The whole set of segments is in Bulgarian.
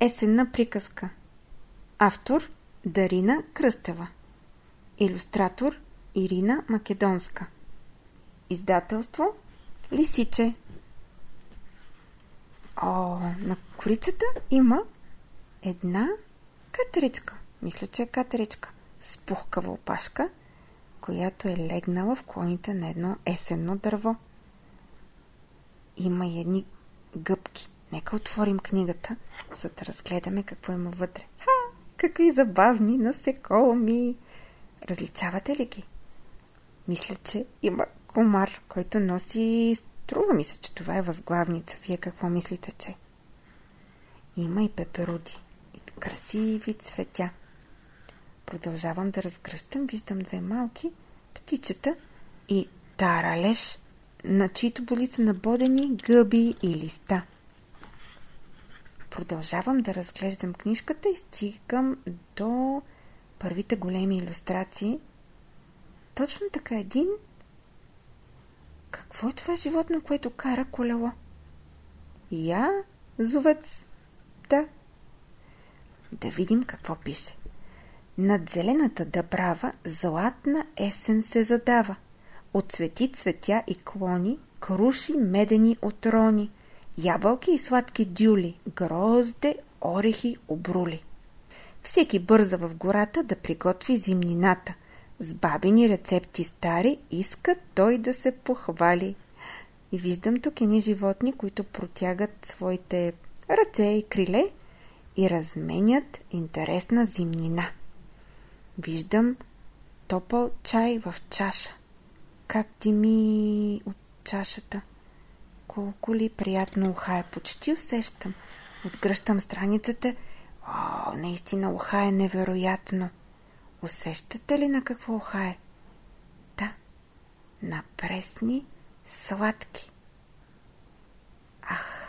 Есенна приказка. Автор Дарина Кръстева. Илюстратор Ирина Македонска. Издателство Лисиче. О, на корицата има една катеричка. Мисля, че е катеричка. С пухкава опашка, която е легнала в клоните на едно есенно дърво. Има и едни гъбки. Нека отворим книгата, за да разгледаме какво има вътре. Ха! Какви забавни насекоми! Различавате ли ги? Мисля, че има комар, който носи... Струва ми се, че това е възглавница. Вие какво мислите, че? Има и пеперуди. Красиви цветя. Продължавам да разгръщам. Виждам две малки птичета и таралеж, на чието боли са набодени гъби и листа. Продължавам да разглеждам книжката и стигам до първите големи иллюстрации. Точно така един... Какво е това животно, което кара колело? Я, зовец. Да. Да видим какво пише. Над зелената дъбрава златна есен се задава. От цвети, цветя и клони, круши медени отрони – ябълки и сладки дюли, грозде, орехи, обрули. Всеки бърза в гората да приготви зимнината. С бабини рецепти стари иска той да се похвали. И виждам тук едни животни, които протягат своите ръце и криле и разменят интересна зимнина. Виждам топъл чай в чаша. Как ти ми от чашата? колко ли приятно ухае. Почти усещам. Отгръщам страницата. О, наистина ухае невероятно. Усещате ли на какво ухае? Да, на пресни сладки. Ах,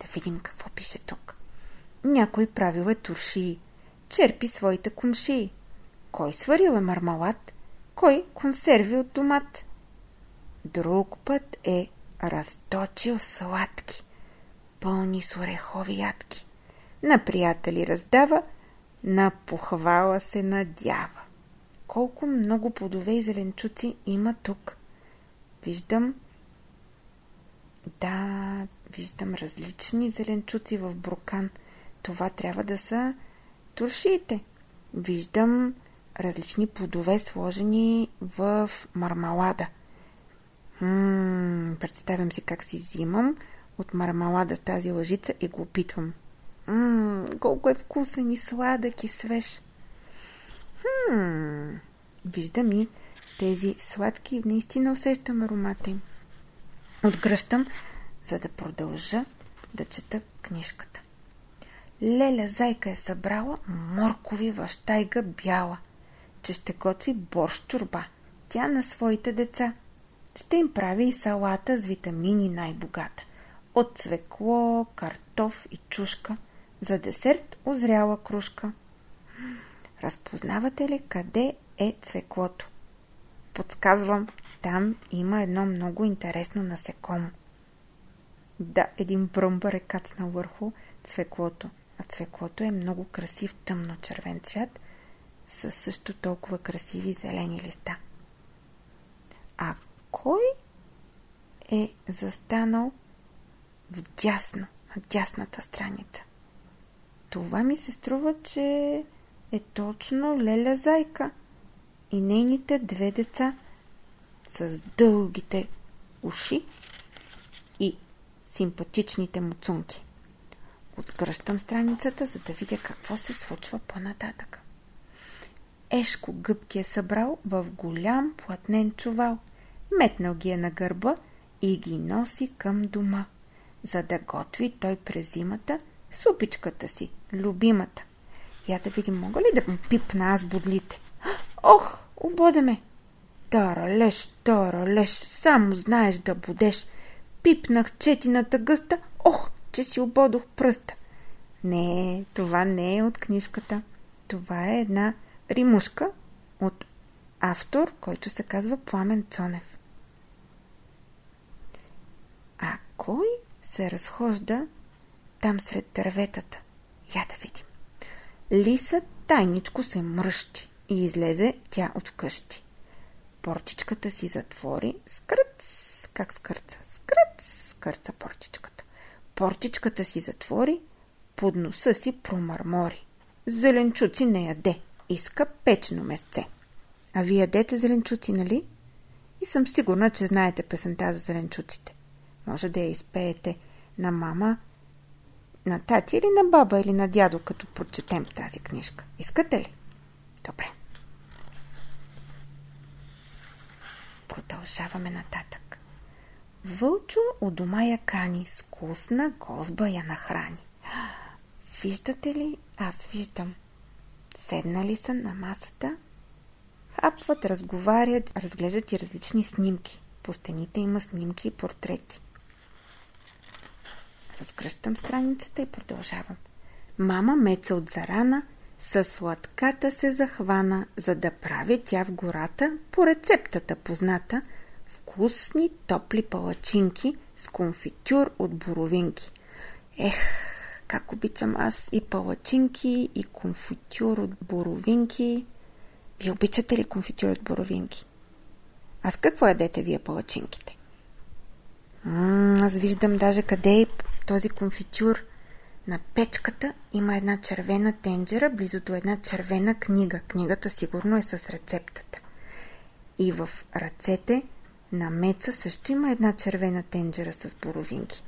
да видим какво пише тук. Някой правил е туршии. Черпи своите кумшии. Кой сварил е мармалат? Кой консерви от домат? Друг път е разточил сладки, пълни с орехови ядки. На приятели раздава, на похвала се надява. Колко много плодове и зеленчуци има тук. Виждам, да, виждам различни зеленчуци в брокан. Това трябва да са туршиите. Виждам различни плодове сложени в мармалада – Ммм, представям си как си взимам от мармалада тази лъжица и го опитвам. Ммм, колко е вкусен и сладък и свеж. Хм, виждам и тези сладки наистина усещам аромата им. Отгръщам, за да продължа да чета книжката. Леля зайка е събрала моркови в щайга бяла, че ще готви борщ чурба. Тя на своите деца – ще им прави и салата с витамини най-богата. От цвекло, картоф и чушка. За десерт озряла кружка. Разпознавате ли къде е цвеклото? Подсказвам, там има едно много интересно насекомо. Да, един бръмбър е кацнал върху цвеклото. А цвеклото е много красив тъмно червен цвят с също толкова красиви зелени листа. А кой е застанал в дясно, на дясната страница. Това ми се струва, че е точно Леля Зайка и нейните две деца с дългите уши и симпатичните муцунки. Откръщам страницата, за да видя какво се случва по-нататък. Ешко гъбки е събрал в голям платнен чувал – Метнал ги е на гърба и ги носи към дома, за да готви той през зимата супичката си, любимата. Я да видим, мога ли да му пипна аз бодлите? Ох, обода ме! Таралеш, таралеш, само знаеш да будеш. Пипнах четината гъста, че си ободох пръста. Не, това не е от книжката. Това е една римушка от автор, който се казва Пламен Цонев. А кой се разхожда там сред дърветата? Я да видим. Лиса тайничко се мръщи и излезе тя от вкъщи. Портичката си затвори, скръц, как скърца, скръц, скърца портичката. Портичката си затвори, под носа си промърмори. Зеленчуци не яде, иска печено месце. А вие ядете зеленчуци, нали? И съм сигурна, че знаете песента за зеленчуците. Може да я изпеете на мама, на тати или на баба или на дядо, като прочетем тази книжка. Искате ли? Добре. Продължаваме нататък. Вълчо у дома я кани, с вкусна гозба я нахрани. Виждате ли? Аз виждам. Седнали са на масата, хапват, разговарят, разглеждат и различни снимки. По стените има снимки и портрети. Разгръщам страницата и продължавам. Мама меца от зарана, със сладката се захвана, за да прави тя в гората, по рецептата позната, вкусни топли палачинки с конфитюр от боровинки. Ех, как обичам аз и палачинки, и конфитюр от боровинки. Вие обичате ли конфитюр от боровинки? Аз какво ядете вие палачинките? М- аз виждам даже къде е този конфитюр. На печката има една червена тенджера, близо до една червена книга. Книгата сигурно е с рецептата. И в ръцете на Меца също има една червена тенджера с боровинки.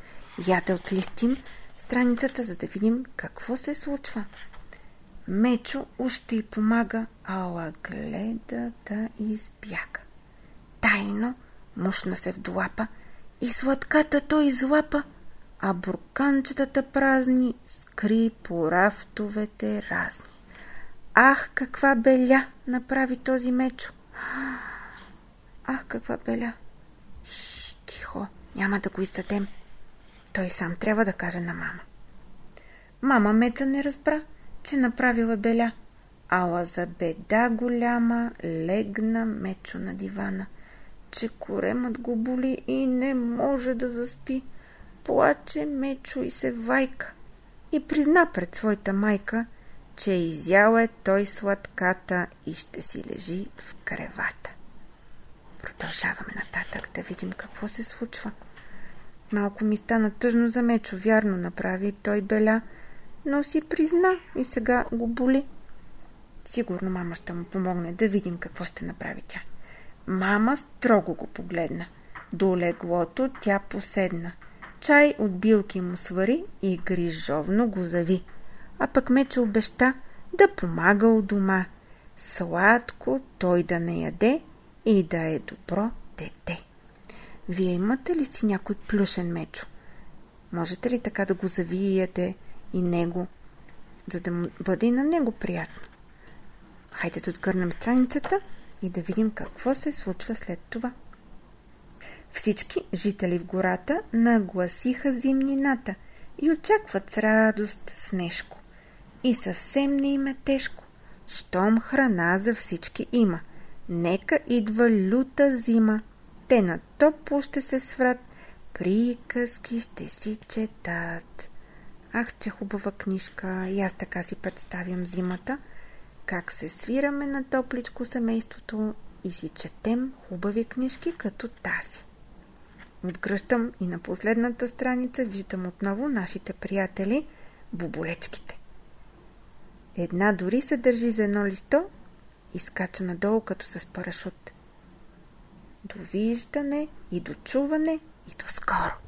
Я да отлистим страницата, за да видим какво се случва. Мечо още й помага, ала гледа да избяга. Тайно мушна се в долапа и сладката той излапа, а бурканчетата празни скри по рафтовете разни. Ах, каква беля направи този мечо! Ах, каква беля! Шш, тихо, няма да го издадем. Той сам трябва да каже на мама. Мама Меца не разбра, че направила беля. Ала за беда голяма легна мечо на дивана, че коремът го боли и не може да заспи. Плаче мечо и се вайка и призна пред своята майка, че изял е той сладката и ще си лежи в кревата. Продължаваме нататък да видим какво се случва. Малко ми стана тъжно за Мечо, вярно направи той беля, но си призна и сега го боли. Сигурно мама ще му помогне да видим какво ще направи тя. Мама строго го погледна. До леглото тя поседна. Чай от билки му свари и грижовно го зави. А пък Мечо обеща да помага у дома. Сладко той да не яде и да е добро дете. Вие имате ли си някой плюшен мечо? Можете ли така да го завиете и него, за да му бъде и на него приятно? Хайде да отгърнем страницата и да видим какво се случва след това. Всички жители в гората нагласиха зимнината и очакват с радост снежко. И съвсем не им е тежко, щом храна за всички има. Нека идва люта зима, те на топло ще се сврат, приказки ще си четат. Ах, че хубава книжка, и аз така си представям зимата, как се свираме на топличко семейството и си четем хубави книжки като тази. Отгръщам и на последната страница виждам отново нашите приятели, буболечките. Една дори се държи за едно листо и скача надолу като с парашут. Довиждане и до чуване и до скоро!